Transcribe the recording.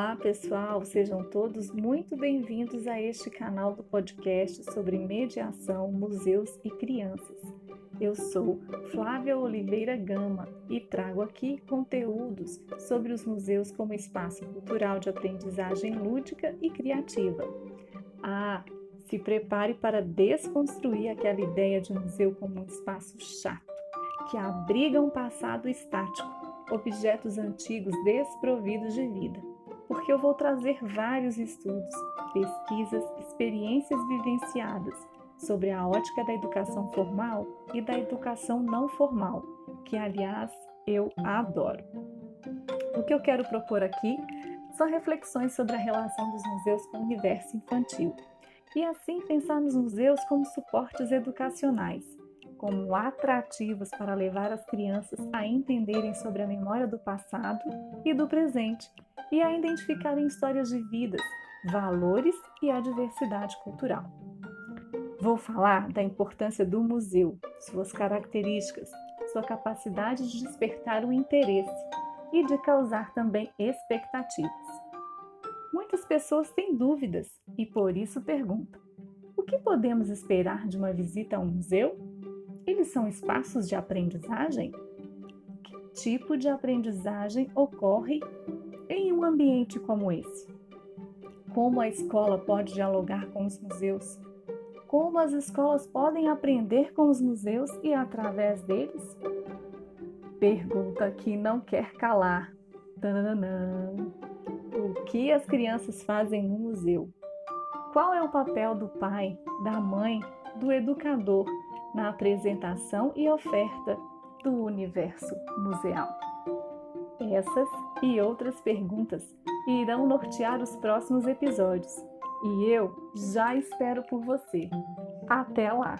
Olá, pessoal! Sejam todos muito bem-vindos a este canal do podcast sobre mediação, museus e crianças. Eu sou Flávia Oliveira Gama e trago aqui conteúdos sobre os museus como espaço cultural de aprendizagem lúdica e criativa. Ah, se prepare para desconstruir aquela ideia de museu como um espaço chato, que abriga um passado estático, objetos antigos desprovidos de vida porque eu vou trazer vários estudos, pesquisas, experiências vivenciadas sobre a ótica da educação formal e da educação não formal, que aliás eu adoro. O que eu quero propor aqui são reflexões sobre a relação dos museus com o universo infantil e assim pensar nos museus como suportes educacionais, como atrativos para levar as crianças a entenderem sobre a memória do passado e do presente e a identificarem histórias de vidas, valores e a diversidade cultural. Vou falar da importância do museu, suas características, sua capacidade de despertar o interesse e de causar também expectativas. Muitas pessoas têm dúvidas e por isso perguntam: o que podemos esperar de uma visita a um museu? Eles são espaços de aprendizagem? Que tipo de aprendizagem ocorre em um ambiente como esse? Como a escola pode dialogar com os museus? Como as escolas podem aprender com os museus e através deles? Pergunta que não quer calar. Tananã. O que as crianças fazem no museu? Qual é o papel do pai, da mãe, do educador na apresentação e oferta do universo museal? Essas e outras perguntas irão nortear os próximos episódios. E eu já espero por você. Até lá!